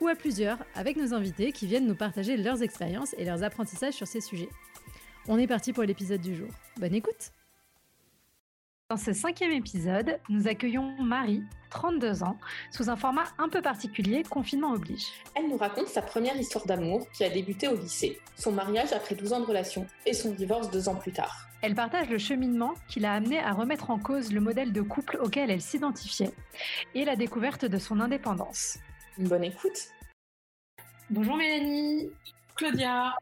ou à plusieurs avec nos invités qui viennent nous partager leurs expériences et leurs apprentissages sur ces sujets. On est parti pour l'épisode du jour. Bonne écoute Dans ce cinquième épisode, nous accueillons Marie, 32 ans, sous un format un peu particulier, confinement oblige. Elle nous raconte sa première histoire d'amour qui a débuté au lycée, son mariage après 12 ans de relation et son divorce deux ans plus tard. Elle partage le cheminement qui l'a amené à remettre en cause le modèle de couple auquel elle s'identifiait et la découverte de son indépendance. Une bonne écoute. Bonjour Mélanie. Claudia.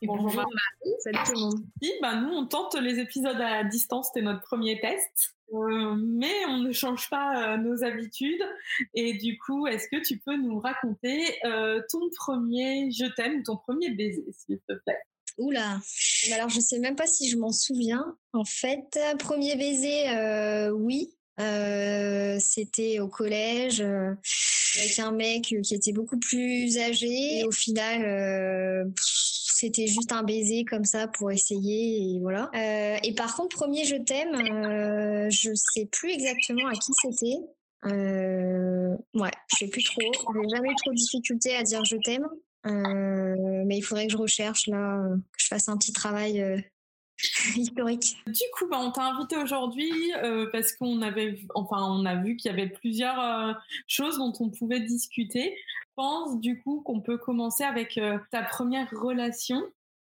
Et bonjour, Marie. Salut tout le monde. bah, nous, on tente les épisodes à distance, c'était notre premier test. Euh, mais on ne change pas euh, nos habitudes. Et du coup, est-ce que tu peux nous raconter euh, ton premier je t'aime, ton premier baiser, s'il te plaît? Oula, alors je sais même pas si je m'en souviens. En fait, premier baiser, oui, c'était au collège avec un mec qui était beaucoup plus âgé. Et au final, c'était juste un baiser comme ça pour essayer et voilà. et par contre, premier je t'aime, je sais plus exactement à qui c'était. Euh, ouais, je sais plus trop. J'ai jamais trop de difficultés à dire je t'aime. Euh, mais il faudrait que je recherche là, que je fasse un petit travail euh, historique. Du coup, bah, on t'a invité aujourd'hui euh, parce qu'on avait, enfin, on a vu qu'il y avait plusieurs choses dont on pouvait discuter. Je pense du coup qu'on peut commencer avec ta première relation.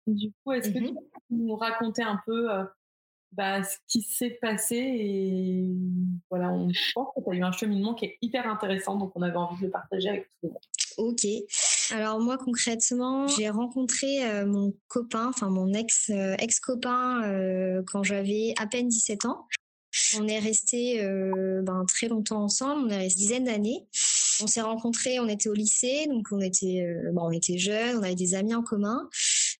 Du coup, est-ce que mhm. tu peux nous raconter un peu bah, ce qui s'est passé et voilà, on pense que tu as eu un cheminement qui est hyper intéressant, donc on avait envie de le partager avec tout le monde. Ok. Alors moi concrètement, j'ai rencontré euh, mon copain, enfin mon ex euh, ex copain euh, quand j'avais à peine 17 ans. On est resté ben, très longtemps ensemble, on est resté dizaines d'années. On s'est rencontrés, on était au lycée, donc on était bon, on était jeunes, on avait des amis en commun.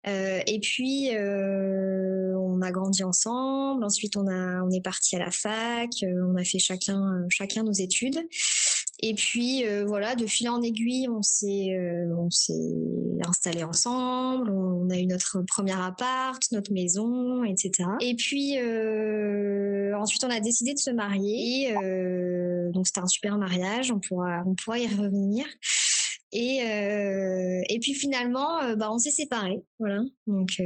et puis on a grandi ensemble. Ensuite on a on est parti à la fac, on a fait chacun chacun nos études. Et puis euh, voilà, de fil en aiguille, on s'est euh, on s'est installé ensemble, on a eu notre premier appart, notre maison, etc. Et puis euh, ensuite on a décidé de se marier. donc c'était un super mariage, on pourra on pourra y revenir. Et et puis finalement, bah on s'est séparés, voilà. Donc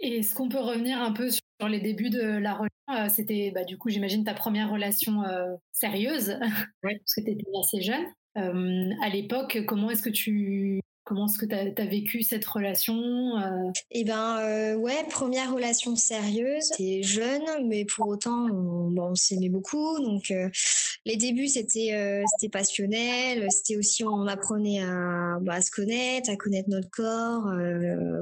et est-ce qu'on peut revenir un peu sur les débuts de la relation euh, C'était bah, du coup, j'imagine, ta première relation euh, sérieuse, parce que tu étais assez jeune. Euh, à l'époque, comment est-ce que tu Comment est-ce que tu as, vécu cette relation euh? Eh ben, euh, ouais, première relation sérieuse. C'était jeune, mais pour autant, on, s'aimait beaucoup. Donc, euh, les débuts, c'était c'était passionnel. C'était aussi, on apprenait à, bah, se connaître, à connaître notre corps.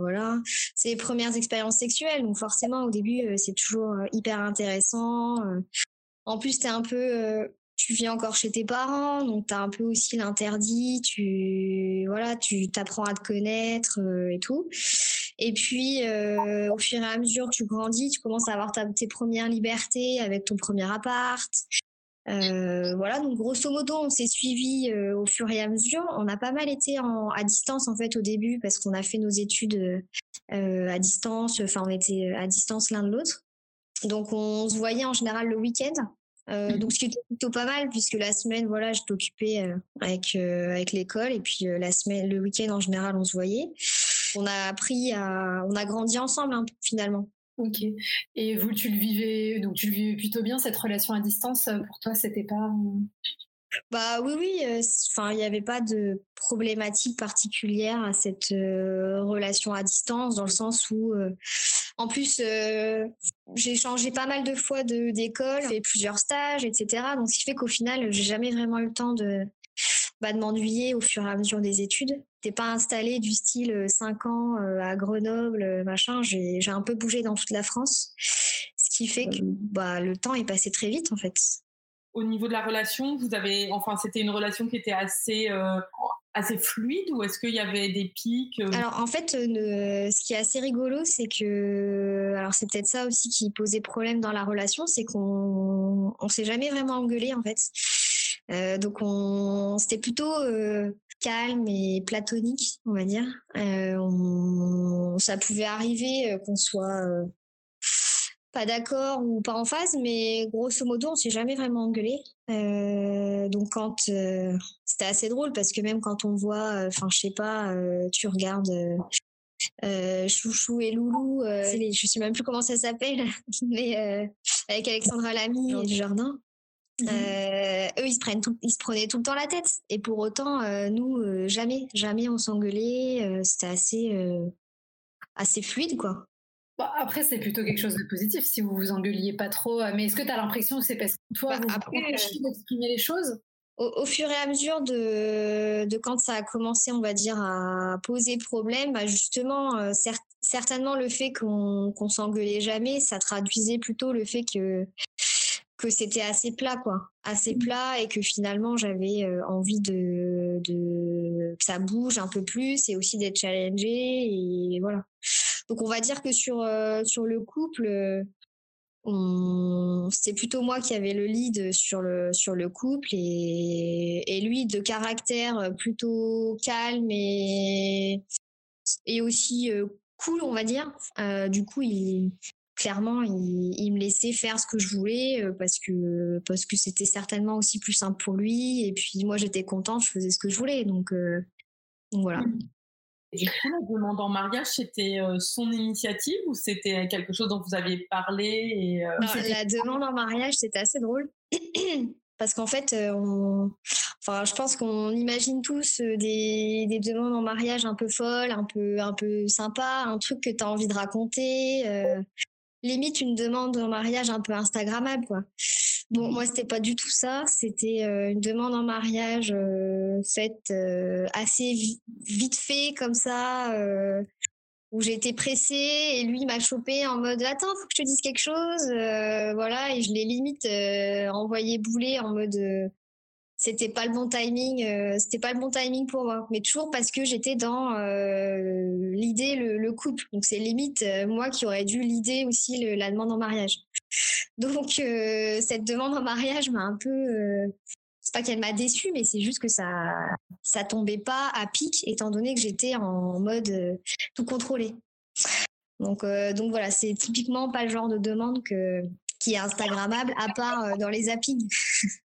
voilà. C'est les premières expériences sexuelles. Donc, forcément, au début, c'est toujours hyper intéressant. En plus, t'es un peu tu vis encore chez tes parents, donc tu as un peu aussi l'interdit, tu voilà, tu t'apprends à te connaître euh, et tout. Et puis euh, au fur et à mesure tu grandis, tu commences à avoir tes premières libertés avec ton premier appart. Euh, voilà, donc grosso modo, on s'est suivi au fur et à mesure. On a pas mal été à distance en fait au début parce qu'on a fait nos études à distance. Enfin, on était à distance l'un de l'autre. Donc on se voyait en général le week-end. Euh, donc ce qui était plutôt pas mal puisque la semaine voilà j'étais occupée euh, avec euh, avec l'école et puis la semaine le week-end en général on se voyait. On a appris à on a grandi ensemble hein, finalement. Ok. Et vous tu le vivais donc tu le vivais plutôt bien cette relation à distance pour toi c'était pas bah oui, oui. Enfin, il n'y avait pas de problématique particulière à cette relation à distance, dans le sens où, en plus, j'ai changé pas mal de fois d'école, fait plusieurs stages, etc. Donc, ce qui fait qu'au final, j'ai jamais vraiment eu le temps de, bah, de m'ennuyer au fur et à mesure des études. T'es pas installé du style 5 ans à Grenoble, machin. J'ai un peu bougé dans toute la France, ce qui fait que bah, le temps est passé très vite en fait au niveau de la relation, vous avez, enfin, c'était une relation qui était assez, euh, assez fluide ou est-ce qu'il y avait des pics Alors en fait, ce qui est assez rigolo, c'est que, alors c'est peut-être ça aussi qui posait problème dans la relation, c'est qu'on on s'est jamais vraiment engueulé en fait. donc on, c'était plutôt calme et platonique, on va dire. On, ça pouvait arriver qu'on soit pas d'accord ou pas en phase, mais grosso modo, on s'est jamais vraiment engueulé. Euh, donc quand euh, c'était assez drôle parce que même quand on voit, euh, enfin je sais pas, tu regardes Chouchou et Loulou, les, je sais même plus comment ça s'appelle, mais avec Alexandra Lamy et du jardin. Mhm. eux ils se prennent tout, ils se prenaient tout le temps la tête et pour autant nous jamais jamais on s'engueulait c'était assez assez fluide quoi Bah, après, c'est plutôt quelque chose de positif si vous vous engueuliez pas trop. Euh, mais est-ce que tu as l'impression que c'est parce que toi, bah, vous après, d'exprimer les choses? au, fur et à mesure de, de, quand ça a commencé, on va dire, à poser problème, bah justement, euh, certainement le fait qu'on qu'on s'engueulait jamais, ça traduisait plutôt le fait que que c'était assez plat, quoi, assez mmh. plat, et que finalement j'avais euh, envie de, de que ça bouge un peu plus, et aussi d'être challengée, et voilà. Donc on va dire que sur euh, sur le couple, euh, c'était plutôt moi qui avais le lead sur le sur le couple et, et lui de caractère plutôt calme et et aussi euh, cool on va dire. du coup il clairement il, il, me laissait faire ce que je voulais parce que parce que c'était certainement aussi plus simple pour lui et puis moi j'étais contente je faisais ce que je voulais donc, donc voilà. Du coup, la demande en mariage, c'était euh, son initiative ou c'était quelque chose dont vous aviez parlé et, euh, La demande en mariage, c'était assez drôle. Parce qu'en fait, euh, on... enfin, je pense qu'on imagine tous des, des, demandes en mariage un peu folles, un peu, un peu sympa, un truc que tu as envie de raconter. Limite une demande en mariage un peu Instagrammable, quoi. Bon, moi, c'était pas du tout ça. C'était euh, une demande en mariage euh, faite euh, assez vite fait, comme ça, où été pressée et lui m'a chopé en mode Attends, faut que je te dise quelque chose. voilà, et je l'ai limite envoyé bouler en mode c'était pas le bon timing c'était pas le bon timing pour moi mais toujours parce que j'étais dans l'idée le, couple donc c'est limite moi qui aurais dû l'idée aussi la demande en mariage donc euh, cette demande en mariage m'a un peu euh, c'est pas qu'elle m'a déçue mais c'est juste que ça ça tombait pas à pic étant donné que j'étais en mode euh, tout contrôlé. Donc donc voilà, c'est typiquement pas le genre de demande que qui est instagrammable à part dans les zappings.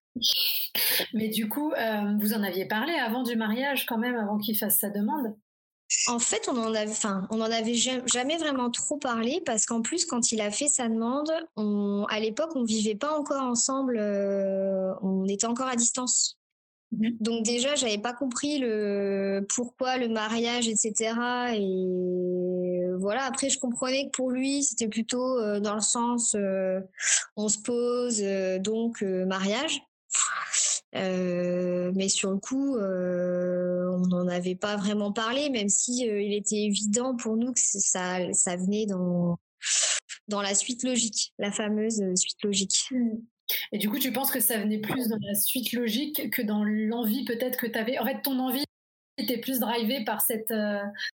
Mais du coup, vous en aviez parlé avant du mariage quand même, avant qu'il fasse sa demande? En fait, on en avait, enfin, on en avait jamais vraiment trop parlé parce qu'en plus, quand il a fait sa demande, on, à l'époque, on vivait pas encore ensemble, euh, on était encore à distance. Mmh. Donc déjà, j'avais pas compris le pourquoi le mariage, etc. Et voilà. Après, je comprenais que pour lui, c'était plutôt euh, dans le sens, euh, on se pose, donc mariage. Euh, mais sur le coup, euh, on n'en avait pas vraiment parlé, même si euh, il était évident pour nous que ça, ça venait dans dans la suite logique, la fameuse suite logique. Et du coup, tu penses que ça venait plus dans la suite logique que dans l'envie peut-être que tu avais. En fait, ton envie était plus drivée par cette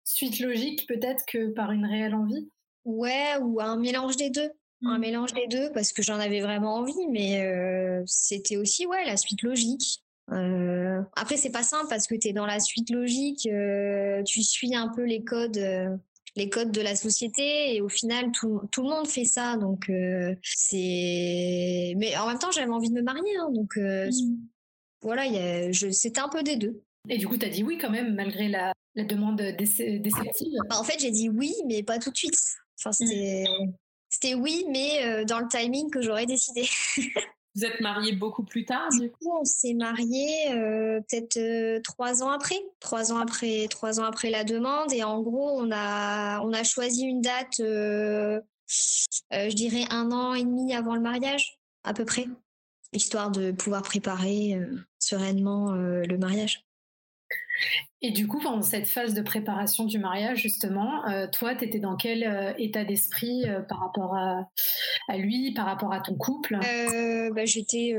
suite logique peut-être que par une réelle envie? Ouais, ou un mélange des deux un mmh. mélange des deux parce que j'en avais vraiment envie, mais euh, c'était aussi ouais la suite logique. Euh, après c'est pas simple parce que tu es dans la suite logique, euh, tu suis un peu les codes les codes de la société et au final tout, tout le monde fait ça donc c'est mais en même temps j'avais envie de me marier hein, donc mmh. voilà c'était un peu des deux. Et du coup, tu as dit oui quand même, malgré la, la demande déceptive bah, En fait, j'ai dit oui, mais pas tout de suite. Enfin, mmh. c'était c'était oui, mais euh, dans le timing que j'aurais décidé. Vous êtes mariés beaucoup plus tard Du coup, on s'est mariés euh, peut-être euh, trois ans après, trois ans après, trois ans après la demande. Et en gros, on a on a choisi une date, je dirais un an et demi avant le mariage, à peu près, histoire de pouvoir préparer sereinement le mariage. Et du coup, pendant cette phase de préparation du mariage, justement, euh, toi, tu étais dans quel euh, état d'esprit euh, par rapport à, lui, par rapport à ton couple? Bah, J'étais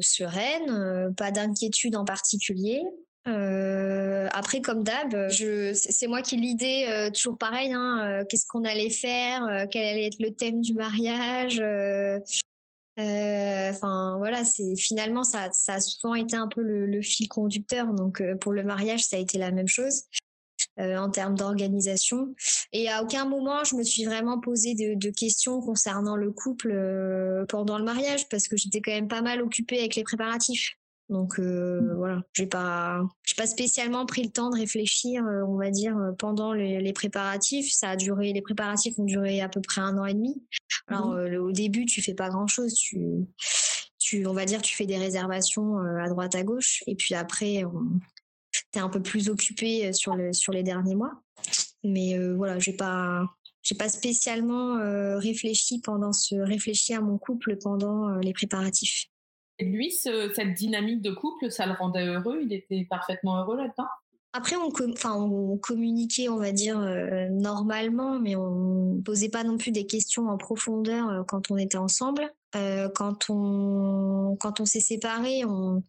sereine, pas d'inquiétude en particulier. après, comme d'hab, c'est moi qui l'idée toujours pareil. Hein, Qu'est-ce qu'on allait faire Quel allait être le thème du mariage Enfin voilà, c'est finalement ça, ça a souvent été un peu le, fil conducteur. Donc pour le mariage, ça a été la même chose. Euh, en termes d'organisation. Et à aucun moment, je me suis vraiment posé de, questions concernant le couple euh, pendant le mariage parce que j'étais quand même pas mal occupée avec les préparatifs. Donc euh, voilà, j'ai pas, j'ai pas spécialement pris le temps de réfléchir, on va dire, pendant les, préparatifs. Ça a duré, les préparatifs ont duré à peu près un an et demi. Alors mmh. au début, tu fais pas grand chose, tu, tu, on va dire, tu fais des réservations à droite à gauche, et puis après, un peu plus occupée euh, sur, le, sur les derniers mois. Mais euh, voilà, j'ai pas, j'ai pas spécialement euh, réfléchi pendant ce, réfléchi à mon couple pendant les préparatifs. Lui, cette dynamique de couple, ça le rendait heureux? Il était parfaitement heureux là-dedans? Après, on, communiquait, on va dire, normalement, mais on posait pas non plus des questions en profondeur quand on était ensemble. quand on quand on s'est séparés, on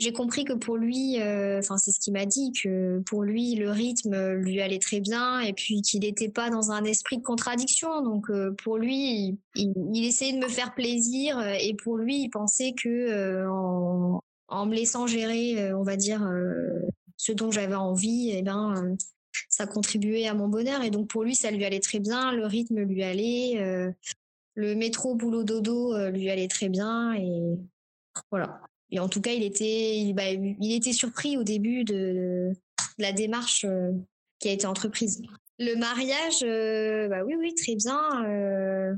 j'ai compris que pour lui, euh, enfin c'est ce qu'il m'a dit, que pour lui le rythme lui allait très bien et puis qu'il n'était pas dans un esprit de contradiction. Donc euh, pour lui, il, essayait de me faire plaisir et pour lui, il pensait que euh, en, me laissant gérer, on va dire, ce dont j'avais envie, et eh ben ça contribuait à mon bonheur et donc pour lui ça lui allait très bien, le rythme lui allait, le métro boulot dodo lui allait très bien et voilà. Et en tout cas, il était, il, bah, il était surpris au début de, la démarche euh, qui a été entreprise. Le mariage, euh, bah oui, oui, très bien. Euh,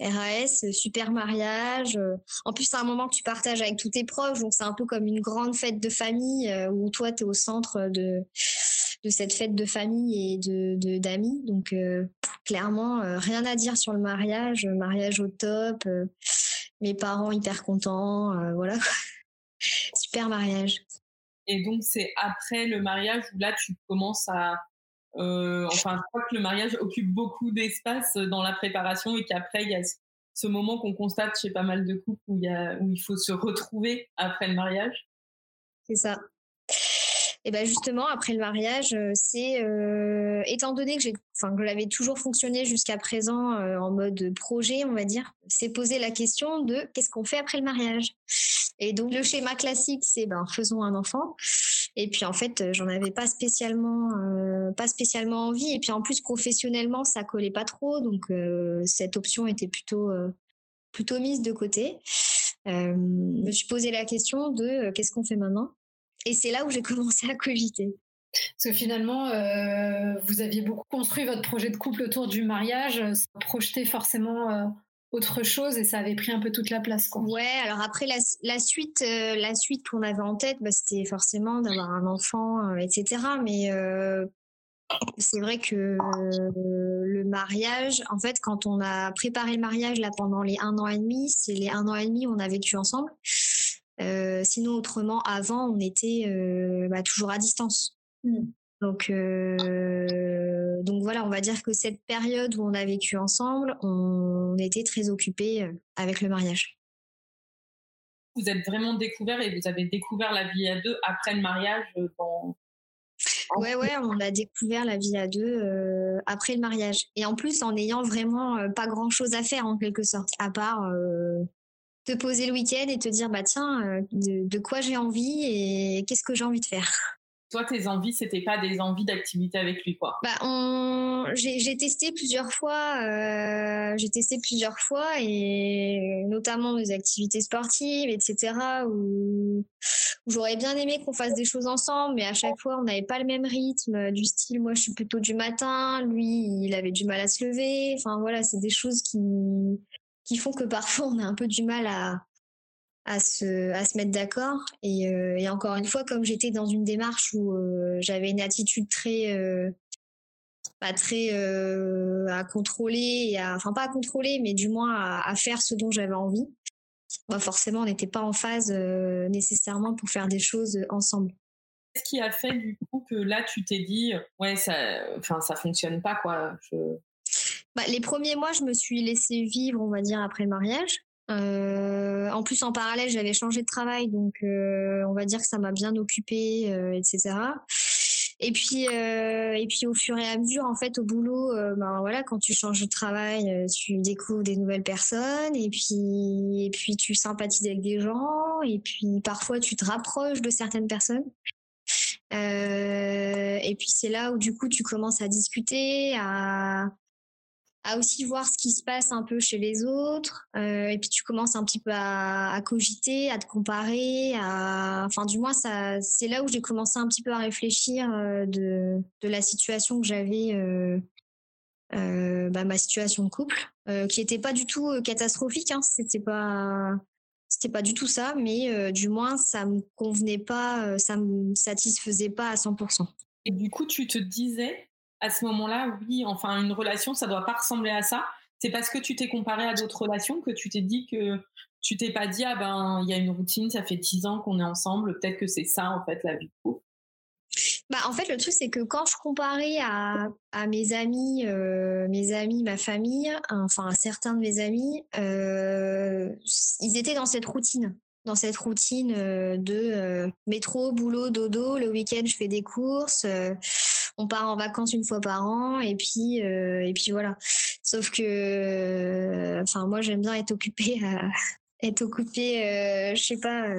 RAS, super mariage. En plus, c'est un moment que tu partages avec tous tes proches, donc c'est un peu comme une grande fête de famille où toi, tu es au centre de, de cette fête de famille et de d'amis. Donc, clairement, rien à dire sur le mariage. Mariage au top. mes parents hyper contents. voilà. Super mariage. Et donc, c'est après le mariage où là, tu commences à. Euh, enfin, je crois que le mariage occupe beaucoup d'espace dans la préparation et qu'après, il y a ce moment qu'on constate chez pas mal de couples où il, y a, où il faut se retrouver après le mariage. C'est ça. Et ben justement, après le mariage, euh, c'est euh, étant donné que j'ai, enfin que j'avais toujours fonctionné jusqu'à présent euh, en mode projet, on va dire, c'est poser la question de qu'est-ce qu'on fait après le mariage? Et donc le schéma classique, c'est ben faisons un enfant. Et puis en fait, j'en avais pas spécialement, pas spécialement envie. Et puis en plus professionnellement, ça collait pas trop, donc cette option était plutôt plutôt mise de côté. je me suis posé la question de qu'est-ce qu'on fait maintenant? Et c'est là où j'ai commencé à cogiter. Parce que finalement, euh, vous aviez beaucoup construit votre projet de couple autour du mariage, euh, ça projetait forcément euh, autre chose et ça avait pris un peu toute la place. Quoi. Ouais, alors après la, suite, la suite qu'on avait en tête, bah, c'était forcément d'avoir un enfant, etc. Mais c'est vrai que le mariage, en fait, quand on a préparé le mariage là pendant les un an et demi, c'est les un an et demi on a vécu ensemble. Euh, sinon, autrement, avant, on était euh, bah, toujours à distance. Mmh. Donc, euh, donc voilà, on va dire que cette période où on a vécu ensemble, on était très occupés avec le mariage. Vous êtes vraiment découvert et vous avez découvert la vie à deux après le mariage Ouais, ouais, on a découvert la vie à deux après le mariage. Et en plus, en ayant vraiment pas grand chose à faire en quelque sorte, à part te poser le week-end et te dire bah tiens euh, de, quoi j'ai envie et qu'est-ce que j'ai envie de faire. Toi, tes envies, c'était pas des envies d'activité avec lui, quoi. Bah, j'ai testé plusieurs fois, euh, j'ai testé plusieurs fois et notamment des activités sportives, etc. Où, j'aurais bien aimé qu'on fasse des choses ensemble, mais à chaque fois, on n'avait pas le même rythme. Du style, moi, je suis plutôt du matin, lui, il avait du mal à se lever. Enfin voilà, c'est des choses qui qui font que parfois on a un peu du mal à, à, se, à se mettre d'accord. Et, euh, et, encore une fois, comme j'étais dans une démarche où euh, j'avais une attitude très, euh, pas très à contrôler, et à, enfin pas à contrôler, mais du moins à, à faire ce dont j'avais envie. Bah forcément, on n'était pas en phase nécessairement pour faire des choses ensemble. Qu'est-ce qui a fait du coup que là tu t'es dit ouais ça, enfin ça fonctionne pas quoi. Je bah, les premiers mois, je me suis laissée vivre, on va dire, après le mariage. En plus, en parallèle, j'avais changé de travail, donc on va dire que ça m'a bien occupée, etc. Et puis, et puis au fur et à mesure, en fait, au boulot, ben voilà, quand tu changes de travail, tu découvres des nouvelles personnes, et puis, et puis tu sympathises avec des gens, et puis parfois tu te rapproches de certaines personnes. Euh, et puis c'est là où du coup tu commences à discuter, à, à aussi voir ce qui se passe un peu chez les autres. Euh, et puis tu commences un petit peu à, cogiter, à te comparer. À... Enfin, du moins, c'est là où j'ai commencé un petit peu à réfléchir euh, de, de la situation que j'avais, euh, bah, ma situation de couple, qui n'était pas du tout catastrophique. Hein, c'était pas c'était pas du tout ça, mais du moins ça me convenait pas, ça me satisfaisait pas à 100%. Et du coup, tu te disais à ce moment-là, oui, enfin une relation, ça doit pas ressembler à ça. C'est parce que tu t'es comparé à d'autres relations que tu t'es dit que tu t'es pas dit ah ben il y a une routine, ça fait 10 ans qu'on est ensemble, peut-être que c'est ça en fait la vie de couple. Bah, en fait, le truc, c'est que quand je comparais à, à mes amis, euh, mes amis, ma famille, enfin, certains de mes amis, euh, ils étaient dans cette routine. Dans cette routine euh, de métro, boulot, dodo. Le week-end, je fais des courses. Euh, on part en vacances une fois par an. Et puis, puis voilà. Sauf que, enfin, moi, j'aime bien être occupée à être occupée, je sais pas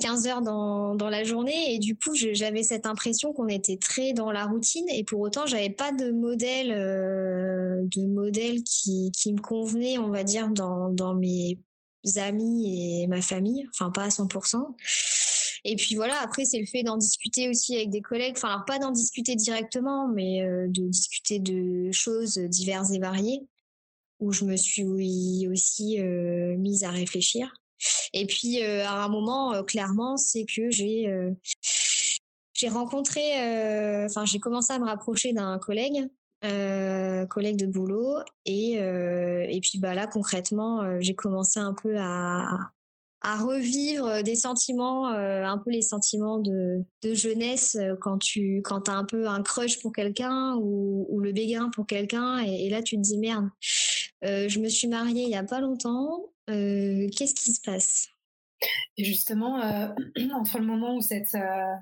15 heures dans, la journée et du coup j'avais cette impression qu'on était très dans la routine et pour autant j'avais pas de modèle euh, qui me convenait on va dire dans, dans mes amis et ma famille enfin pas à 100% et puis voilà après c'est le fait d'en discuter aussi avec des collègues. Enfin alors pas d'en discuter directement mais euh, de discuter de choses diverses et variées où je me suis aussi euh, mise à réfléchir. Et puis euh, à un moment, clairement, c'est que j'ai rencontré, enfin j'ai commencé à me rapprocher d'un collègue collègue de boulot. Et et puis bah là concrètement j'ai commencé un peu à à revivre des sentiments un peu les sentiments de, jeunesse quand tu quand t'as un peu un crush pour quelqu'un ou, le béguin pour quelqu'un et, là tu te dis merde je me suis mariée il y a pas longtemps euh, qu'est-ce qui se passe? Et justement, euh, entre le moment où cette, euh,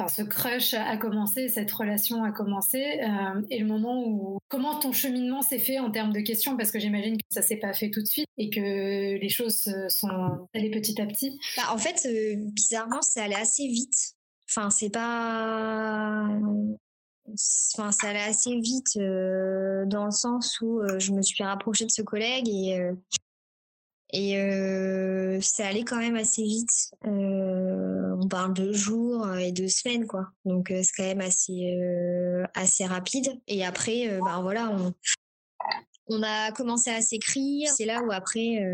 enfin, ce crush a commencé, cette relation a commencé, euh, et le moment où comment ton cheminement s'est fait en termes de questions, parce que j'imagine que ça s'est pas fait tout de suite et que les choses sont allées petit à petit. Bah, en fait, bizarrement, c'est allé assez vite. Enfin, c'est pas enfin ça allait assez vite euh, dans le sens où euh, je me suis rapprochée de ce collègue et euh, et euh, c'est allé quand même assez vite. Euh, on parle de jours et de semaines, quoi. Donc euh, c'est quand même assez euh, assez rapide. Et après, euh, ben voilà, on, on a commencé à s'écrire. C'est là où après,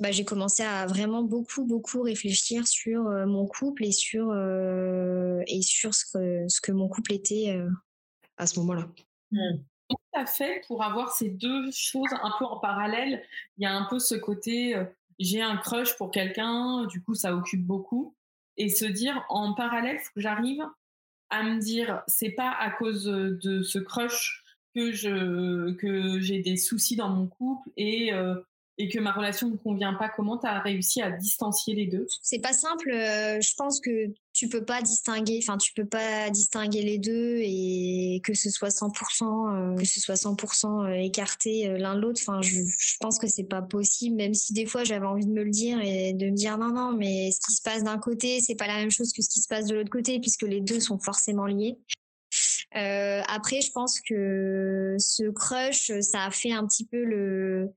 bah, j'ai commencé à vraiment beaucoup beaucoup réfléchir sur mon couple et sur et sur ce que ce que mon couple était à ce moment-là. Mmh tu as fait pour avoir ces deux choses un peu en parallèle Il y a un peu ce côté, euh, j'ai un crush pour quelqu'un, du coup ça occupe beaucoup, et se dire en parallèle, que j'arrive à me dire, c'est pas à cause de ce crush que je que j'ai des soucis dans mon couple et euh, et que ma relation ne convient pas, comment tu as réussi à distancier les deux? C'est pas simple. Euh, je pense que tu peux pas distinguer, enfin tu peux pas distinguer les deux et que ce soit 100%, euh, que ce soit 100% euh, écarté l'un de l'autre. Enfin, je, je, pense que c'est pas possible. Même si des fois j'avais envie de me le dire et de me dire non non, mais ce qui se passe d'un côté, c'est pas la même chose que ce qui se passe de l'autre côté puisque les deux sont forcément liés. Euh, après, je pense que ce crush, ça a fait un petit peu le,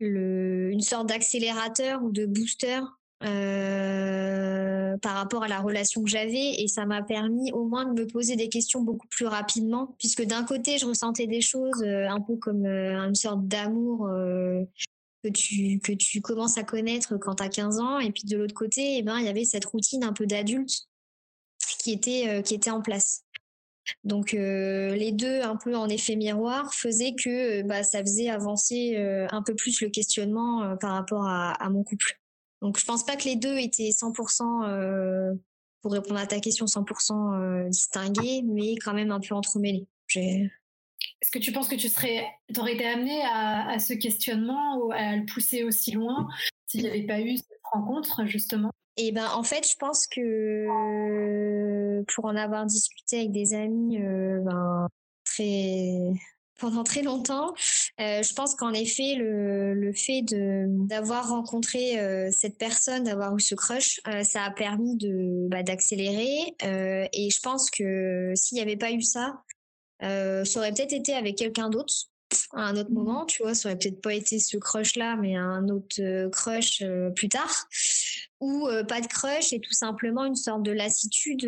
une sorte d'accélérateur ou de booster euh, par rapport à la relation que j'avais et ça m'a permis au moins de me poser des questions beaucoup plus rapidement puisque d'un côté je ressentais des choses euh, un peu comme une sorte d'amour que tu que tu commences à connaître quand tu as 15 ans et puis de l'autre côté eh ben il y avait cette routine un peu d'adulte qui était qui était en place. Donc euh, les deux un peu en effet miroir faisaient que bah, ça faisait avancer euh, un peu plus le questionnement euh, par rapport à, à, mon couple. Donc je pense pas que les deux étaient 100% pour répondre à ta question 100% distingués, mais quand même un peu entremêlés. est-ce que tu penses que tu serais, aurais été amené à, ce questionnement ou à le pousser aussi loin s'il n'y avait pas eu cette rencontre justement? Eh ben, en fait, je pense que pour en avoir discuté avec des amis, euh, ben, pendant très longtemps. Euh, je pense qu'en effet, le, fait d'avoir rencontré euh, cette personne, d'avoir eu ce crush, ça a permis de bah, d'accélérer. et je pense que s'il n'y avait pas eu ça, ça aurait peut-être été avec quelqu'un d'autre à un autre moment, tu vois, ça aurait peut-être pas été ce crush là, mais un autre crush plus tard, ou pas de crush et tout simplement une sorte de lassitude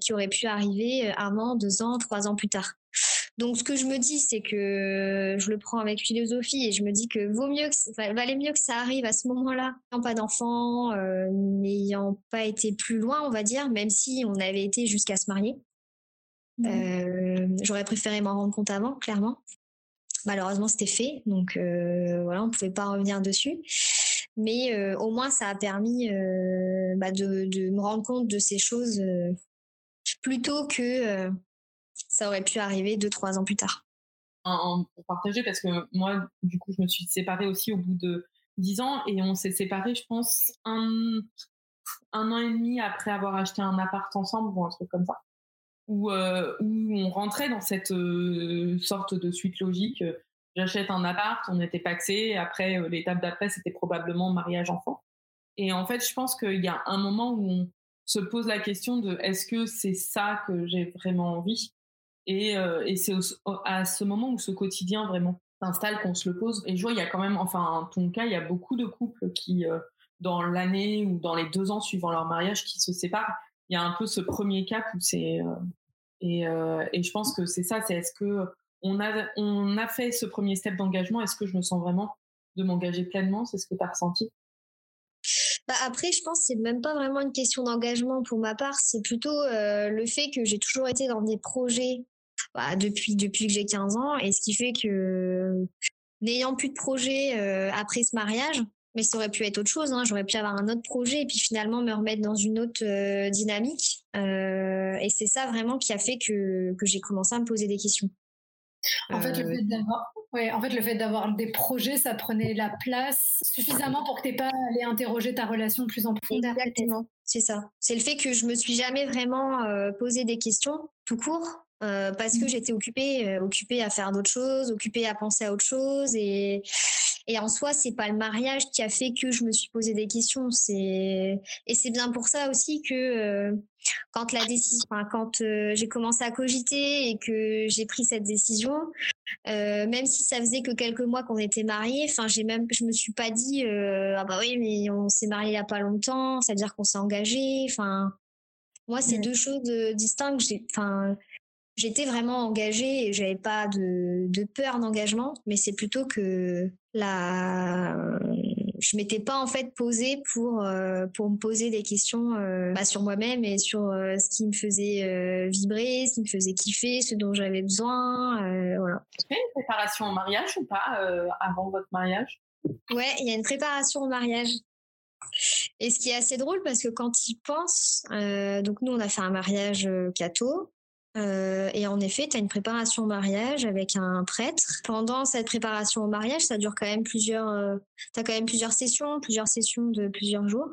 qui aurait pu arriver un an, deux ans, trois ans plus tard. Donc, ce que je me dis, c'est que je le prends avec philosophie et je me dis que vaut mieux que, valait mieux que ça arrive à ce moment-là, n'ayant pas d'enfant, euh, n'ayant pas été plus loin, on va dire, même si on avait été jusqu'à se marier. Mmh. Euh, j'aurais préféré m'en rendre compte avant, clairement. Malheureusement, c'était fait, donc euh, voilà, on pouvait pas revenir dessus. Mais au moins, ça a permis bah, de, de, me rendre compte de ces choses plutôt que ça aurait pu arriver deux, trois ans plus tard. pour partager, parce que moi, du coup, je me suis séparée aussi au bout de dix ans et on s'est séparés, je pense, un, un an et demi après avoir acheté un appart ensemble ou un truc comme ça. Où, euh, où on rentrait dans cette euh, sorte de suite logique. J'achète un appart, on était paxé. Après, euh, l'étape d'après, c'était probablement mariage enfant. Et en fait, je pense qu'il y a un moment où on se pose la question de est-ce que c'est ça que j'ai vraiment envie? Euh, et, c'est à ce moment où ce quotidien vraiment s'installe qu'on se le pose. Et je vois, il y a quand même, enfin, en ton cas, il y a beaucoup de couples qui, euh, dans l'année ou dans les deux ans suivant leur mariage, qui se séparent. Il y a un peu ce premier cap où c'est. Euh, et, et, je pense que c'est ça, c'est est-ce que on a, on a fait ce premier step d'engagement Est-ce que je me sens vraiment de m'engager pleinement? C'est ce que tu as ressenti? Bah après, je pense que c'est même pas vraiment une question d'engagement pour ma part, c'est plutôt le fait que j'ai toujours été dans des projets bah, depuis, depuis que j'ai 15 ans. Et ce qui fait que n'ayant plus de projet euh, après ce mariage, mais ça aurait pu être autre chose, hein, j'aurais pu avoir un autre projet et puis finalement me remettre dans une autre euh, dynamique. Euh, et c'est ça vraiment qui a fait que, que j'ai commencé à me poser des questions. En fait, le fait d'avoir, ouais, en fait, d'avoir des projets, ça prenait la place suffisamment pour que tu n'aies pas à aller interroger ta relation plus en profondeur. Exactement, c'est ça. C'est le fait que je me suis jamais vraiment posé des questions tout court euh, parce que mmh. j'étais occupée, euh, occupée à faire d'autres choses, occupée à penser à autre chose. Et, et en soi, c'est pas le mariage qui a fait que je me suis posé des questions. C'est et c'est bien pour ça aussi que euh, quand la décision, enfin, quand j'ai commencé à cogiter et que j'ai pris cette décision, même si ça faisait que quelques mois qu'on était mariés, enfin, j'ai même, je me suis pas dit ah bah oui, mais on s'est mariés il y a pas longtemps, ça veut dire qu'on s'est engagé. Enfin, moi, c'est mmh. deux choses distinctes. Enfin, j'étais vraiment engagée et j'avais pas de, de peur d'engagement, mais c'est plutôt que la, je m'étais pas en fait posée pour euh, pour me poser des questions euh, bah, sur moi-même et sur euh, ce qui me faisait vibrer, ce qui me faisait kiffer, ce dont j'avais besoin, voilà. Tu fais une préparation au mariage ou pas avant votre mariage? Ouais, il y a une préparation au mariage. Et ce qui est assez drôle parce que quand ils pensent, donc nous on a fait un mariage catho, euh, et en effet, tu as une préparation au mariage avec un prêtre. Pendant cette préparation au mariage, ça dure quand même plusieurs, euh, as quand même plusieurs sessions, plusieurs sessions de plusieurs jours.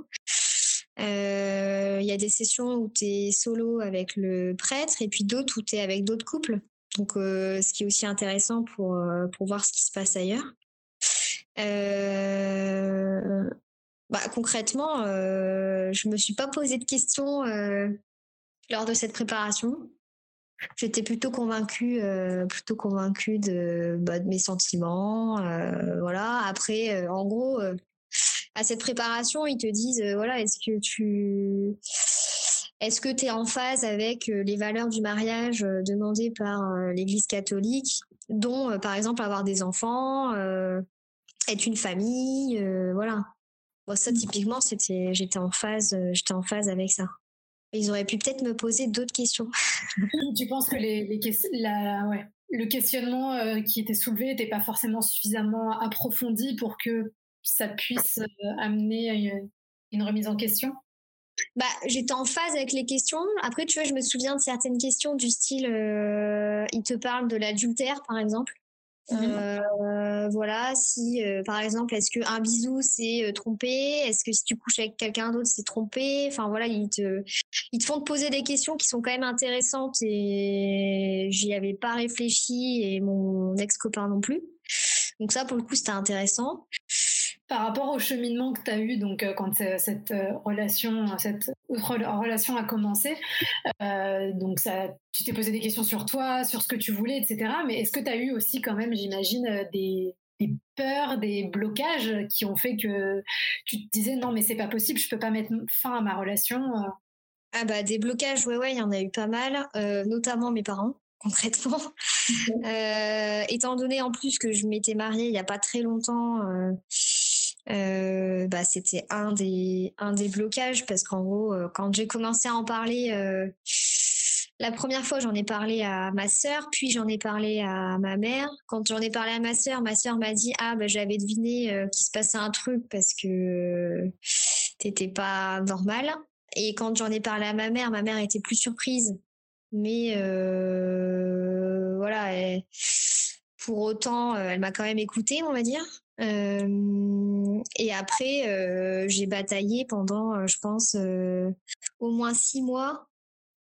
Euh, il y a des sessions où tu es solo avec le prêtre et puis d'autres où tu es avec d'autres couples. Donc, ce qui est aussi intéressant pour, pour voir ce qui se passe ailleurs. Bah, concrètement, je me suis pas posé de questions lors de cette préparation j'étais plutôt convaincue, euh, plutôt convaincue de, bah, de mes sentiments. Euh, voilà. Après, euh, en gros, à cette préparation, ils te disent, voilà, est-ce que tu, est-ce que tu es en phase avec les valeurs du mariage demandées par l'Église catholique, dont, par exemple, avoir des enfants, être une famille, voilà. Bon, ça, mmh. typiquement, c'était, j'étais en phase, j'étais en phase avec ça ils auraient pu peut-être me poser d'autres questions. tu penses que les, le questionnement euh, qui était soulevé n'était pas forcément suffisamment approfondi pour que ça puisse euh, amener une, une remise en question? Bah, j'étais en phase avec les questions. Après, tu vois, je me souviens de certaines questions du style, euh, il te parle de l'adultère, par exemple. Euh, voilà, si euh, par exemple, est-ce qu'un bisou c'est tromper? Est-ce que si tu couches avec quelqu'un d'autre c'est tromper? Enfin voilà, ils te, ils te font te poser des questions qui sont quand même intéressantes et j'y avais pas réfléchi et mon ex-copain non plus. Donc ça, pour le coup, c'était intéressant. Par rapport au cheminement que tu as eu, donc quand cette relation, cette relation a commencé, donc ça, tu t'es posé des questions sur toi, sur ce que tu voulais, etc. Mais est-ce que tu as eu aussi quand même, j'imagine, des, peurs, des blocages qui ont fait que tu te disais non mais c'est pas possible, je peux pas mettre fin à ma relation. Ah bah des blocages, ouais ouais, il y en a eu pas mal, notamment mes parents concrètement. étant donné en plus que je m'étais mariée il n'y a pas très longtemps, euh, bah, c'était un des, un des blocages parce qu'en gros, euh, quand j'ai commencé à en parler, euh, la première fois, j'en ai parlé à ma sœur, puis j'en ai parlé à ma mère. Quand j'en ai parlé à ma sœur, ma sœur m'a dit Ah, bah, j'avais deviné qu'il se passait un truc parce que t'étais pas normal. Et quand j'en ai parlé à ma mère, ma mère était plus surprise. Mais voilà, pour autant, elle m'a quand même écoutée, on va dire et après, j'ai bataillé pendant, je pense, au moins six mois,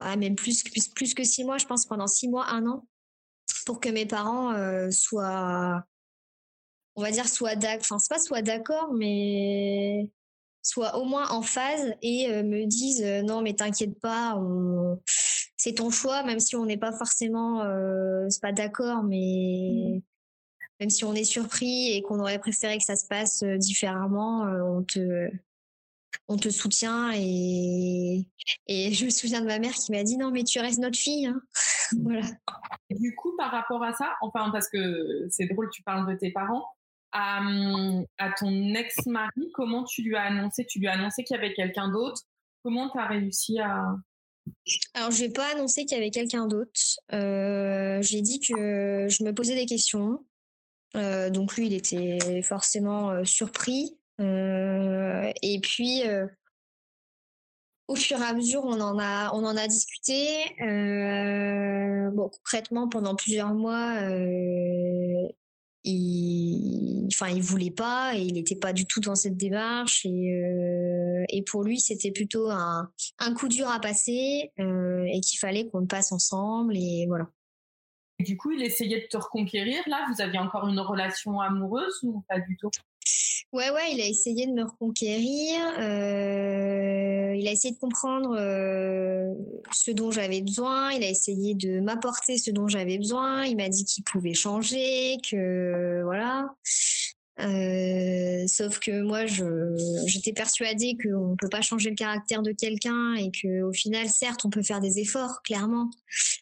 ah, même plus, plus, plus que six mois, je pense pendant six mois, un an, pour que mes parents soient, on va dire, soient d'accord, enfin, c'est pas soit d'accord, mais soient au moins en phase et me disent non, mais t'inquiète pas, on... c'est ton choix, même si on n'est pas forcément, c'est pas d'accord, mais mmh même si on est surpris et qu'on aurait préféré que ça se passe euh, différemment, euh, on te, on te soutient et, et je me souviens de ma mère qui m'a dit non mais tu restes notre fille. Hein. voilà. du coup, par rapport à ça, enfin parce que c'est drôle, tu parles de tes parents. À, à ton ex-mari, comment tu lui as annoncé? Tu lui as annoncé qu'il y avait quelqu'un d'autre? Comment tu as réussi à, alors, je n'ai pas annoncé qu'il y avait quelqu'un d'autre. Euh, j'ai dit que je me posais des questions, donc lui, il était forcément euh, surpris. Euh, et puis, au fur et à mesure, on en a, on en a discuté. concrètement, pendant plusieurs mois, il, enfin, il voulait pas et il n'était pas du tout dans cette démarche. Et, et pour lui, c'était plutôt un, un, coup dur à passer et qu'il fallait qu'on le passe ensemble. Et voilà du coup, il essayait de te reconquérir. Là, vous aviez encore une relation amoureuse ou pas du tout? Ouais, ouais, il a essayé de me reconquérir. Euh, il a essayé de comprendre euh, ce dont j'avais besoin. Il a essayé de m'apporter ce dont j'avais besoin. Il m'a dit qu'il pouvait changer, que voilà. Euh, sauf que moi, j'étais persuadée qu'on ne peut pas changer le caractère de quelqu'un et qu'au final, certes, on peut faire des efforts, clairement.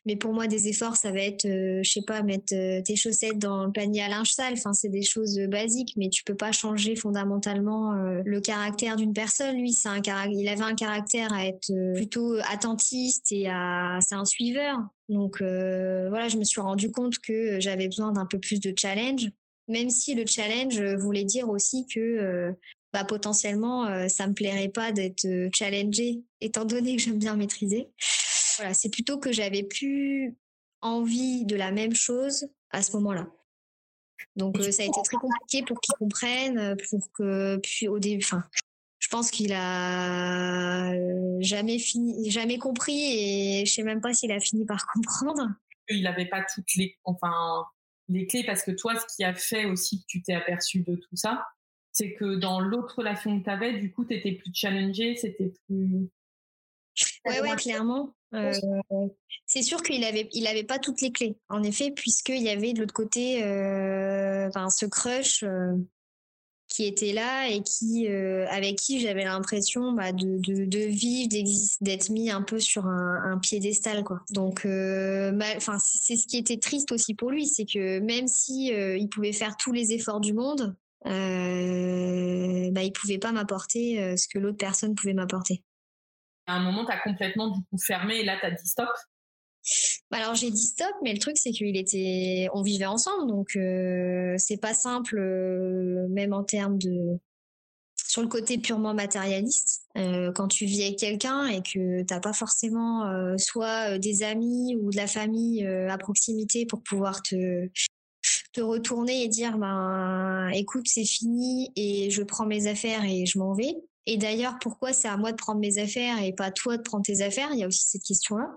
Mais pour moi, des efforts, ça va être, euh, je sais pas, mettre euh, tes chaussettes dans le panier à linge sale. Enfin, c'est des choses basiques, mais tu peux pas changer fondamentalement le caractère d'une personne. Lui, un il avait un caractère à être plutôt attentiste et à, c'est un suiveur. Donc voilà, je me suis rendu compte que j'avais besoin d'un peu plus de challenge même si le challenge voulait dire aussi que euh, bah, potentiellement euh, ça me plairait pas d'être euh, challengée étant donné que j'aime bien maîtriser. Voilà, c'est plutôt que j'avais plus envie de la même chose à ce moment-là. Donc ça a été très compliqué pour qu'il comprenne, pour que puis au début, enfin, je pense qu'il a jamais fini, jamais compris et je sais même pas s'il a fini par comprendre. Il n'avait pas toutes les, enfin, les clés parce que toi, ce qui a fait aussi que tu t'es aperçu de tout ça, c'est que dans l'autre relation que tu avais, du coup, tu étais plus challengée, c'était plus. Ouais, ouais, clairement. Euh, c'est sûr qu'il avait, il avait pas toutes les clés, en effet, puisqu'il y avait de l'autre côté euh, ce crush euh, qui était là et qui euh, avec qui j'avais l'impression bah, de, de, de, vivre d'être mis un peu sur un, piédestal quoi. Donc euh, c'est ce qui était triste aussi pour lui c'est que même si euh, il pouvait faire tous les efforts du monde euh, bah, il pouvait pas m'apporter ce que l'autre personne pouvait m'apporter. À un moment tu as complètement du coup fermé et là tu as dit stop alors j'ai dit stop, mais le truc c'est qu'il était, on vivait ensemble, donc euh, c'est pas simple, euh, même en termes de sur le côté purement matérialiste. quand tu vis avec quelqu'un et que t'as pas forcément soit des amis ou de la famille à proximité pour pouvoir te te retourner et dire ben écoute c'est fini et je prends mes affaires et je m'en vais. Et d'ailleurs pourquoi c'est à moi de prendre mes affaires et pas à toi de prendre tes affaires? Il y a aussi cette question là.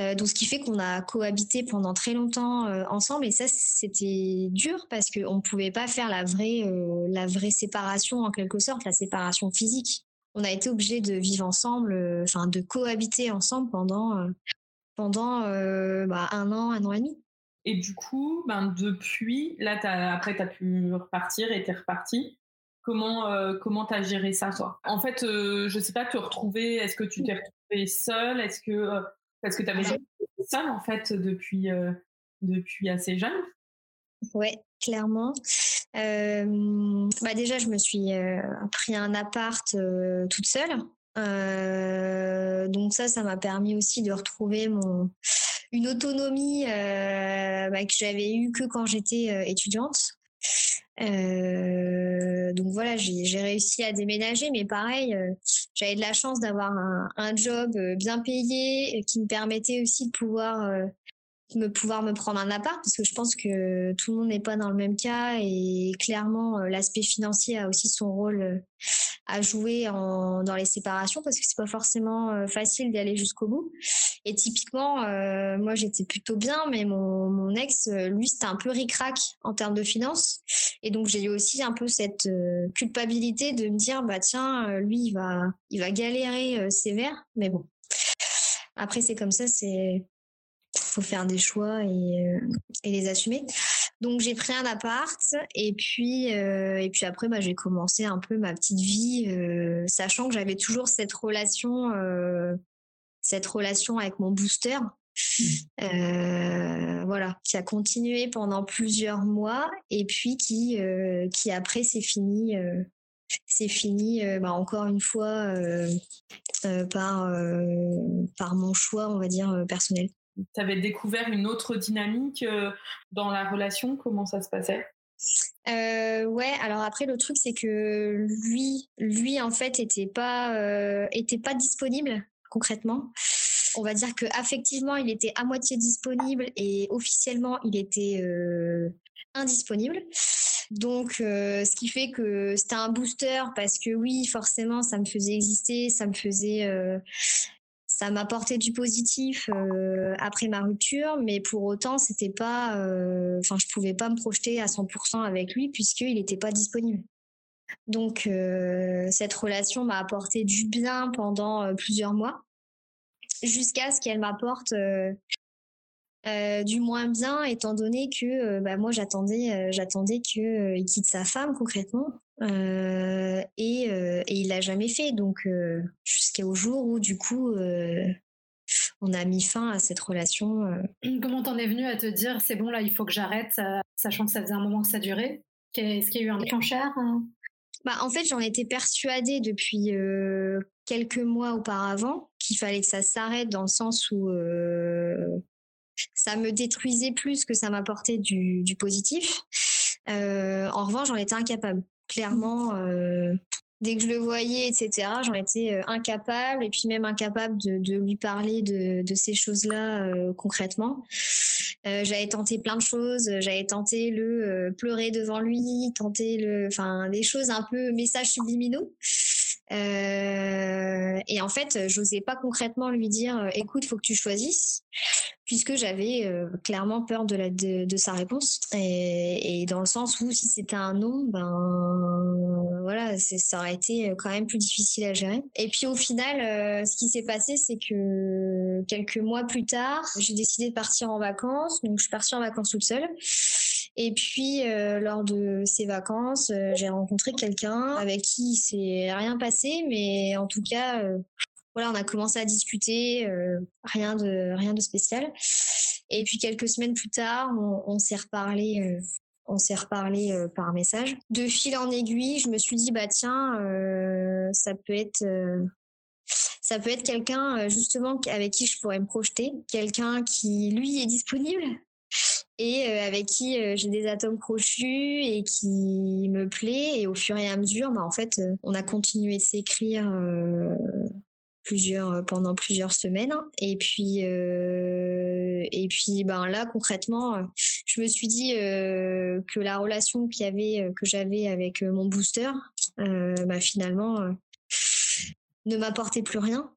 Euh, donc, ce qui fait qu'on a cohabité pendant très longtemps euh, ensemble, et ça, c'était dur parce qu'on ne pouvait pas faire la vraie, euh, la vraie séparation en quelque sorte, la séparation physique. On a été obligé de vivre ensemble, enfin de cohabiter ensemble pendant pendant bah, un an, un an et demi. Et du coup, ben depuis, là, as, après, tu as pu repartir et tu es reparti. Comment comment t'as géré ça toi? En fait, je sais pas, te retrouver. Est-ce que tu t'es retrouvée seule? Est-ce que parce que tu avais été seule en fait depuis, euh, depuis assez jeune? Ouais, clairement. bah déjà, je me suis euh, pris un appart euh, toute seule. donc ça, ça m'a permis aussi de retrouver mon une autonomie bah, que j'avais eue que quand j'étais étudiante. Euh, donc voilà, j'ai réussi à déménager, mais pareil, euh, j'avais de la chance d'avoir un, job euh, bien payé qui me permettait aussi de pouvoir me pouvoir me prendre un appart parce que je pense que tout le monde n'est pas dans le même cas et clairement l'aspect financier a aussi son rôle à jouer en, dans les séparations parce que c'est pas forcément facile d'aller jusqu'au bout. Et typiquement, moi j'étais plutôt bien, mais mon, mon ex, lui, c'était un peu ric-rac en termes de finances. Et donc j'ai eu aussi un peu cette culpabilité de me dire bah tiens, lui il va il va galérer sévère, mais bon. Après c'est comme ça, c'est faut faire des choix et, euh, et les assumer. Donc j'ai pris un appart et puis euh, et puis après bah, j'ai commencé un peu ma petite vie, euh, sachant que j'avais toujours cette relation cette relation avec mon booster. voilà, qui a continué pendant plusieurs mois et puis qui, qui après c'est fini, c'est fini bah, encore une fois par, par mon choix, on va dire, personnel tu avais découvert une autre dynamique euh, dans la relation? Comment ça se passait? Euh, ouais, alors après le truc c'est que lui, lui en fait était pas euh, était pas disponible concrètement. On va dire que affectivement il était à moitié disponible et officiellement il était indisponible. Donc, ce qui fait que c'était un booster parce que oui, forcément, ça me faisait exister, ça me faisait, ça m'a apporté du positif euh, après ma rupture, mais pour autant, c'était pas, euh, enfin, je pouvais pas me projeter à 100% avec lui puisqu'il n'était pas disponible. Donc, euh, cette relation m'a apporté du bien pendant plusieurs mois, jusqu'à ce qu'elle m'apporte du moins bien, étant donné que bah, moi, j'attendais, j'attendais qu'il quitte sa femme concrètement. Euh, et, euh, et, il l'a jamais fait. Donc euh, jusqu'au jour où du coup on a mis fin à cette relation. Comment t'en es venu à te dire c'est bon là il faut que j'arrête, sachant que ça faisait un moment que ça durait? Est-ce qu'il y a eu un déclencheur hein? Bah, en fait, j'en étais persuadée depuis quelques mois auparavant qu'il fallait que ça s'arrête dans le sens où ça me détruisait plus que ça m'apportait du, du positif. en revanche, j'en étais incapable clairement, euh, dès que je le voyais, etc., j'en étais euh, incapable et puis même incapable de, lui parler de, ces choses-là euh, concrètement. j'avais tenté plein de choses, j'avais tenté le pleurer devant lui, tenter le, enfin des choses un peu messages subliminaux. Et en fait, j'osais pas concrètement lui dire, écoute, faut que tu choisisses puisque j'avais euh, clairement peur de, sa réponse. Et, dans le sens où si c'était un non, ben voilà, ça aurait été euh, quand même plus difficile à gérer. Et puis au final, euh, ce qui s'est passé, c'est que quelques mois plus tard, j'ai décidé de partir en vacances. Donc je suis partie en vacances toute seule. Et puis lors de ces vacances, j'ai rencontré quelqu'un avec qui s'est rien passé, mais en tout cas voilà, on a commencé à discuter, euh, rien de rien de spécial. Et puis quelques semaines plus tard, on, s'est reparlé, euh, on s'est euh, par message. De fil en aiguille, je me suis dit bah tiens, ça peut être ça peut être quelqu'un justement avec qui je pourrais me projeter, quelqu'un qui lui est disponible et avec qui j'ai des atomes crochus et qui me plaît. Et au fur et à mesure, bah, en fait, on a continué de s'écrire plusieurs pendant plusieurs semaines. Et puis et puis ben là concrètement, je me suis dit que la relation y avait que j'avais avec mon booster, bah, finalement ne m'apportait plus rien.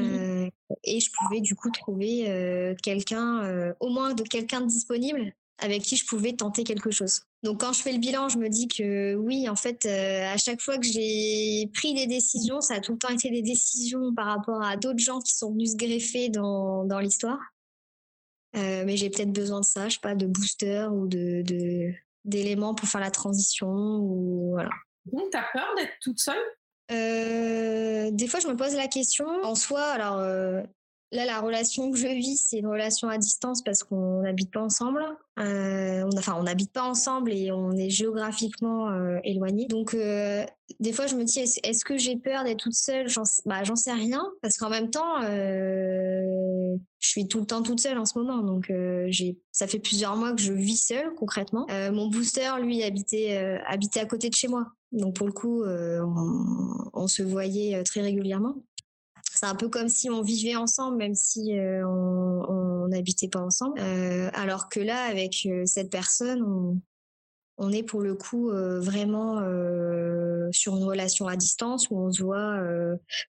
Mmh et je pouvais du coup trouver quelqu'un, au moins de quelqu'un de disponible avec qui je pouvais tenter quelque chose. Donc quand je fais le bilan, je me dis que oui, en fait, à chaque fois que j'ai pris des décisions, ça a tout le temps été des décisions par rapport à d'autres gens qui sont venus se greffer dans, dans l'histoire. mais j'ai peut-être besoin de ça, je sais pas, de booster ou de, d'éléments pour faire la transition ou voilà. Donc, tu as peur d'être toute seule? Euh, des fois, je me pose la question. En soi, alors euh, là, la relation que je vis, c'est une relation à distance parce qu'on n'habite pas ensemble. Euh, enfin, on n'habite pas ensemble et on est géographiquement euh, éloignés. Donc, euh, des fois, je me dis, est-ce, que j'ai peur d'être toute seule? J'en, bah, sais rien parce qu'en même temps, je suis tout le temps toute seule en ce moment. Donc, j'ai, ça fait plusieurs mois que je vis seule concrètement. mon booster, lui, habitait, habitait à côté de chez moi. Donc pour le coup, on, se voyait très régulièrement. C'est un peu comme si on vivait ensemble, même si on n'habitait pas ensemble. alors que là, avec cette personne, on, on est pour le coup vraiment sur une relation à distance où on se voit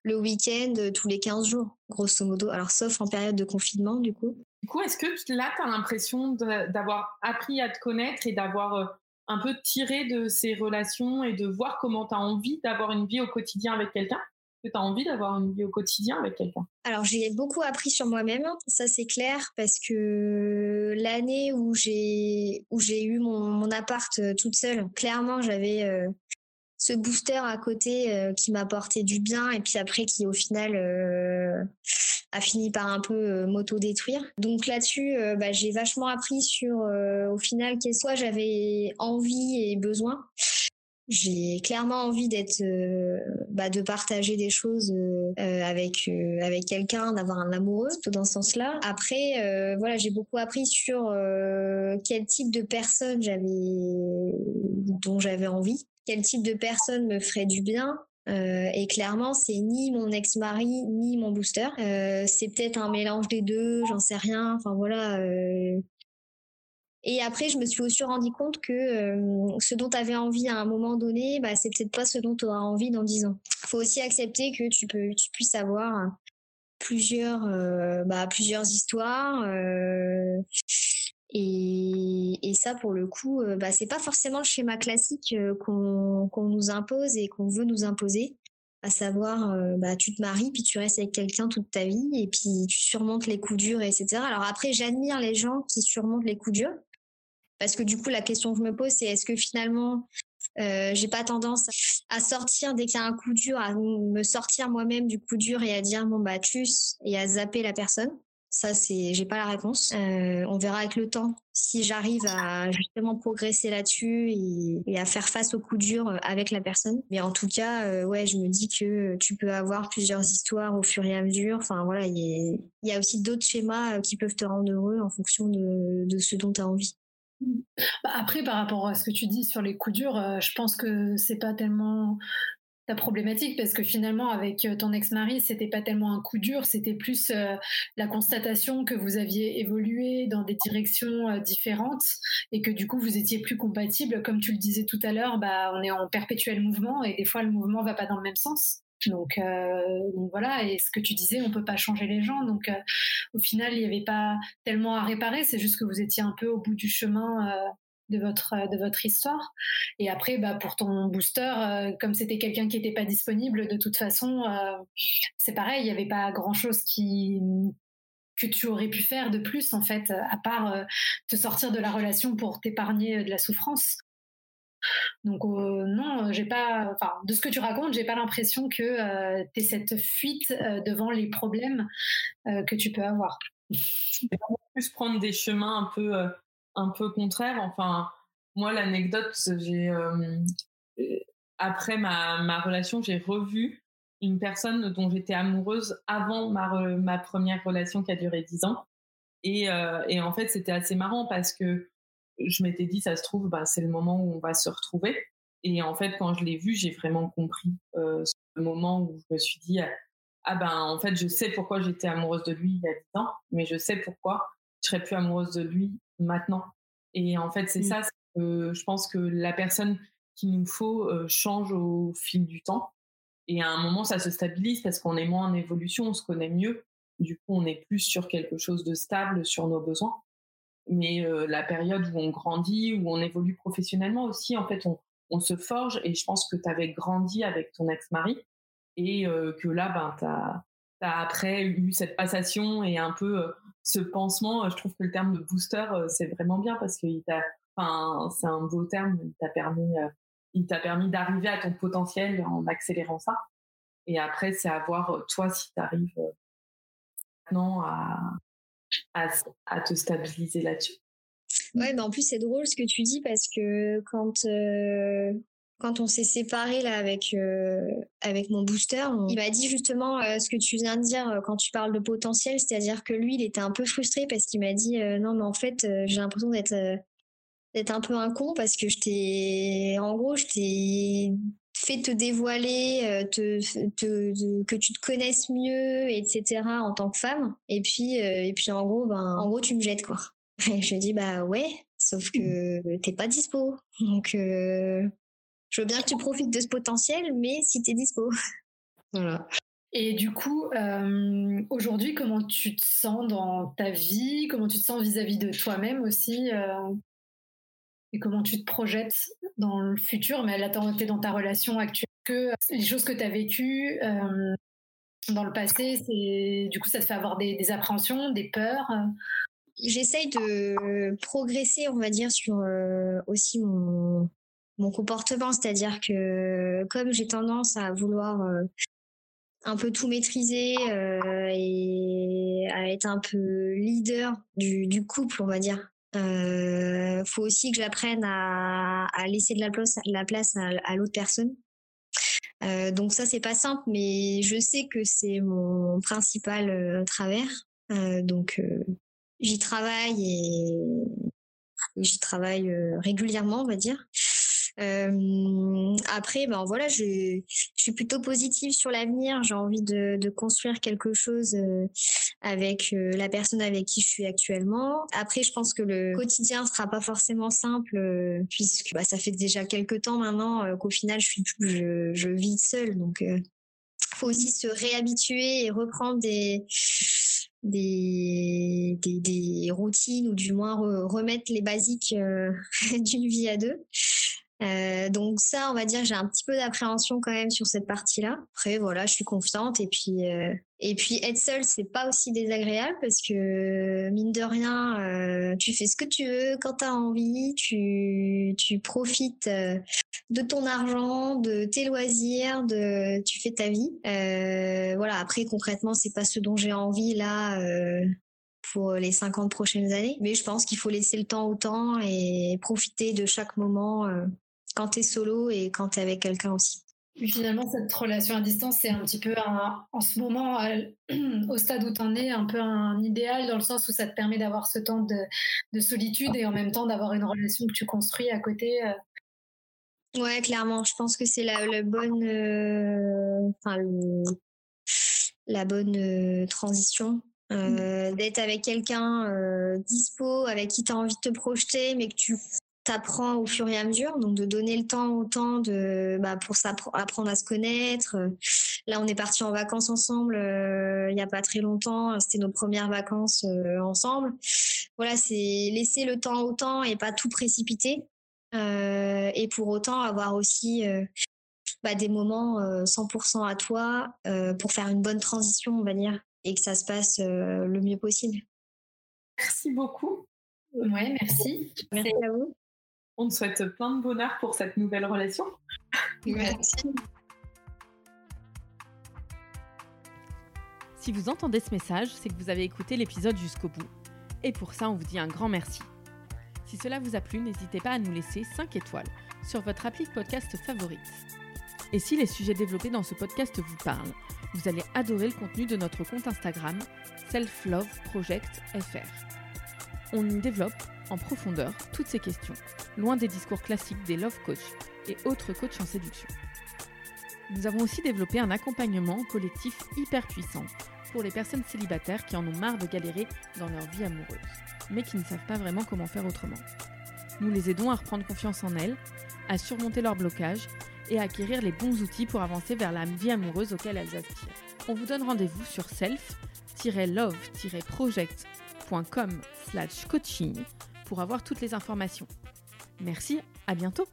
le week-end tous les 15 jours, grosso modo. Alors, sauf en période de confinement, du coup. Du coup, est-ce que là, tu as l'impression d'avoir appris à te connaître et d'avoir un peu tiré de ces relations et de voir comment tu as envie d'avoir une vie au quotidien avec quelqu'un? Que tu as envie d'avoir une vie au quotidien avec quelqu'un? Alors j'ai beaucoup appris sur moi-même, ça c'est clair, parce que l'année où j'ai où j'ai eu mon, appart euh, toute seule, clairement j'avais euh, ce booster à côté euh, qui m'apportait du bien et puis après qui au final a fini par un peu m'auto-détruire. Donc là-dessus, bah, j'ai vachement appris sur au final quel soit j'avais envie et besoin j'ai clairement envie d'être euh, bah, de partager des choses euh, euh, avec avec quelqu'un d'avoir un amoureux tout dans ce sens-là après voilà j'ai beaucoup appris sur quel type de personne j'avais dont j'avais envie quel type de personne me ferait du bien et clairement, c'est ni mon ex-mari ni mon booster. c'est peut-être un mélange des deux, j'en sais rien. Enfin voilà, et après, je me suis aussi rendu compte que euh, ce dont tu avais envie à un moment donné, bah, c'est peut-être pas ce dont tu auras envie dans 10 ans. Il faut aussi accepter que tu, peux, tu puisses avoir plusieurs, euh, bah, plusieurs histoires. Euh, et, ça, pour le coup, bah, c'est pas forcément le schéma classique qu'on qu'on nous impose et qu'on veut nous imposer à savoir bah, tu te maries puis tu restes avec quelqu'un toute ta vie et puis tu surmontes les coups durs etc alors après j'admire les gens qui surmontent les coups durs parce que du coup, la question que je me pose, c'est est-ce que finalement, euh, j'ai pas tendance à sortir dès qu'il y a un coup dur, à me sortir moi-même du coup dur et à dire bon bah tchuss et à zapper la personne? Ça, c'est, j'ai pas la réponse. Euh, on verra avec le temps si j'arrive à justement progresser là-dessus et, à faire face au coup dur euh, avec la personne. Mais en tout cas, ouais, je me dis que tu peux avoir plusieurs histoires au fur et à mesure. Enfin voilà, il y, a aussi d'autres schémas qui peuvent te rendre heureux en fonction de ce dont tu as envie. Bah, après, par rapport à ce que tu dis sur les coups durs, euh, je pense que c'est pas tellement ta problématique parce que finalement avec euh, ton ex-mari c'était pas tellement un coup dur c'était plus euh, la constatation que vous aviez évolué dans des directions différentes et que du coup vous étiez plus compatibles comme tu le disais tout à l'heure bah on est en perpétuel mouvement et des fois le mouvement va pas dans le même sens donc, euh, donc, voilà, et ce que tu disais, on peut pas changer les gens. Donc euh, au final, il n'y avait pas tellement à réparer. C'est juste que vous étiez un peu au bout du chemin euh, de votre de votre histoire. Et après, bah pour ton booster, comme c'était quelqu'un qui n'était pas disponible, de toute façon, c'est pareil. Il n'y avait pas grand chose qui que tu aurais pu faire de plus en fait, à part te sortir de la relation pour t'épargner de la souffrance. Donc euh, non, j'ai pas, enfin, de ce que tu racontes, j'ai pas l'impression que euh, tu cette fuite euh, devant les problèmes que tu peux avoir. On plus prendre des chemins un peu, un peu contraires. Enfin, moi, l'anecdote, j'ai après ma, ma relation, j'ai revu une personne dont j'étais amoureuse avant ma, ma première relation qui a duré dix ans. Et, et en fait, c'était assez marrant parce que je m'étais dit, ça se trouve, bah, c'est le moment où on va se retrouver. Et en fait, quand je l'ai vu, j'ai vraiment compris ce moment où je me suis dit, ah ben en fait, je sais pourquoi j'étais amoureuse de lui il y a 10 ans, mais je sais pourquoi je serais plus amoureuse de lui maintenant. Et en fait, c'est mmh. ça, que je pense que la personne qu'il nous faut change au fil du temps. Et à un moment, ça se stabilise parce qu'on est moins en évolution, on se connaît mieux. Du coup, on est plus sur quelque chose de stable, sur nos besoins. Mais la période où on grandit, où on évolue professionnellement aussi, en fait, on, se forge. Et je pense que tu avais grandi avec ton ex-mari et que là, ben, tu as, après eu cette passation et un peu ce pansement. Je trouve que le terme de booster, c'est vraiment bien parce que c'est un beau terme. Il t'a permis, il t'a permis d'arriver à ton potentiel en accélérant ça. Et après, c'est à voir toi si tu arrives maintenant à, à, à, te stabiliser là-dessus. Ouais, mais en plus c'est drôle ce que tu dis parce que quand quand on s'est séparé là avec euh, avec mon booster, il m'a dit justement euh, ce que tu viens de dire quand tu parles de potentiel, c'est-à-dire que lui, il était un peu frustré parce qu'il m'a dit non mais en fait j'ai l'impression d'être d'être un peu un con parce que je t'ai en gros je t'ai fait te dévoiler, te, que tu te connaisses mieux, etc. en tant que femme. Et puis et puis en gros ben en gros tu me jettes quoi. Et je dis bah ouais, sauf que t'es pas dispo. Donc je veux bien que tu profites de ce potentiel, mais si tu es dispo. voilà. Et du coup, euh, aujourd'hui, comment tu te sens dans ta vie? Comment tu te sens vis-à-vis de toi-même aussi euh, Et comment tu te projettes dans le futur Mais là, tu dans ta relation actuelle. Que les choses que tu as vécues euh, dans le passé, c'est du coup, ça te fait avoir des, appréhensions, des peurs? J'essaye de progresser, on va dire, sur aussi mon, comportement, c'est-à-dire que comme j'ai tendance à vouloir euh, un peu tout maîtriser euh, et à être un peu leader du couple, on va dire. Euh, faut aussi que j'apprenne à, laisser de la place, la place à, l'autre personne. Euh, donc ça c'est pas simple, mais je sais que c'est mon principal euh, travers. donc j'y travaille et j'y travaille régulièrement, on va dire. Euh, après, ben voilà, je, suis plutôt positive sur l'avenir. J'ai envie de, construire quelque chose euh, avec euh, la personne avec qui je suis actuellement. Après, je pense que le quotidien sera pas forcément simple puisque bah, ça fait déjà quelques temps maintenant qu'au final, je vis seule. Donc, faut aussi se réhabituer et reprendre des, des, des, routines ou du moins remettre les basiques d'une vie à deux. Euh, donc ça, on va dire, j'ai un petit peu d'appréhension quand même sur cette partie-là. Après, voilà, je suis confiante et puis euh, et puis être seule, c'est pas aussi désagréable parce que mine de rien, euh, tu fais ce que tu veux quand tu as envie, tu tu profites de ton argent, de tes loisirs, de tu fais ta vie. Voilà. Après, concrètement, c'est pas ce dont j'ai envie là pour les 50 prochaines années. Mais je pense qu'il faut laisser le temps au temps et profiter de chaque moment quand tu es solo et quand tu es avec quelqu'un aussi. Finalement, cette relation à distance, c'est un petit peu en ce moment, au stade où tu en es, un peu un idéal dans le sens où ça te permet d'avoir ce temps de, solitude et en même temps d'avoir une relation que tu construis à côté. Euh. Ouais, clairement. Je pense que c'est la, bonne, euh, la bonne euh, transition. Mmh. d'être avec quelqu'un dispo, avec qui tu as envie de te projeter, mais que tu t'apprends au fur et à mesure, donc de donner le temps au temps de bah, pour apprendre à se connaître. Là, on est parti en vacances ensemble euh, il n'y a pas très longtemps. C'était nos premières vacances euh, ensemble. Voilà, c'est laisser le temps au temps et pas tout précipiter. Euh, et pour autant avoir aussi bah, des moments 100% à toi pour faire une bonne transition, on va dire, et que ça se passe le mieux possible. Merci beaucoup. Ouais, merci. Merci à vous. On te souhaite plein de bonheur pour cette nouvelle relation. Merci. Si vous entendez ce message, c'est que vous avez écouté l'épisode jusqu'au bout. Et pour ça, on vous dit un grand merci. Si cela vous a plu, n'hésitez pas à nous laisser 5 étoiles sur votre appli podcast favorite. Et si les sujets développés dans ce podcast vous parlent, Vous allez adorer le contenu de notre compte Instagram selfloveprojectfr. On y développe en profondeur toutes ces questions, loin des discours classiques des love coach et autres coachs en séduction. Nous avons aussi développé un accompagnement collectif hyper puissant pour les personnes célibataires qui en ont marre de galérer dans leur vie amoureuse, mais qui ne savent pas vraiment comment faire autrement. Nous les aidons à reprendre confiance en elles, à surmonter leurs blocages et à acquérir les bons outils pour avancer vers la vie amoureuse auquel elles aspirent. On vous donne rendez-vous sur self-love-project.com slash coaching pour avoir toutes les informations. Merci, à bientôt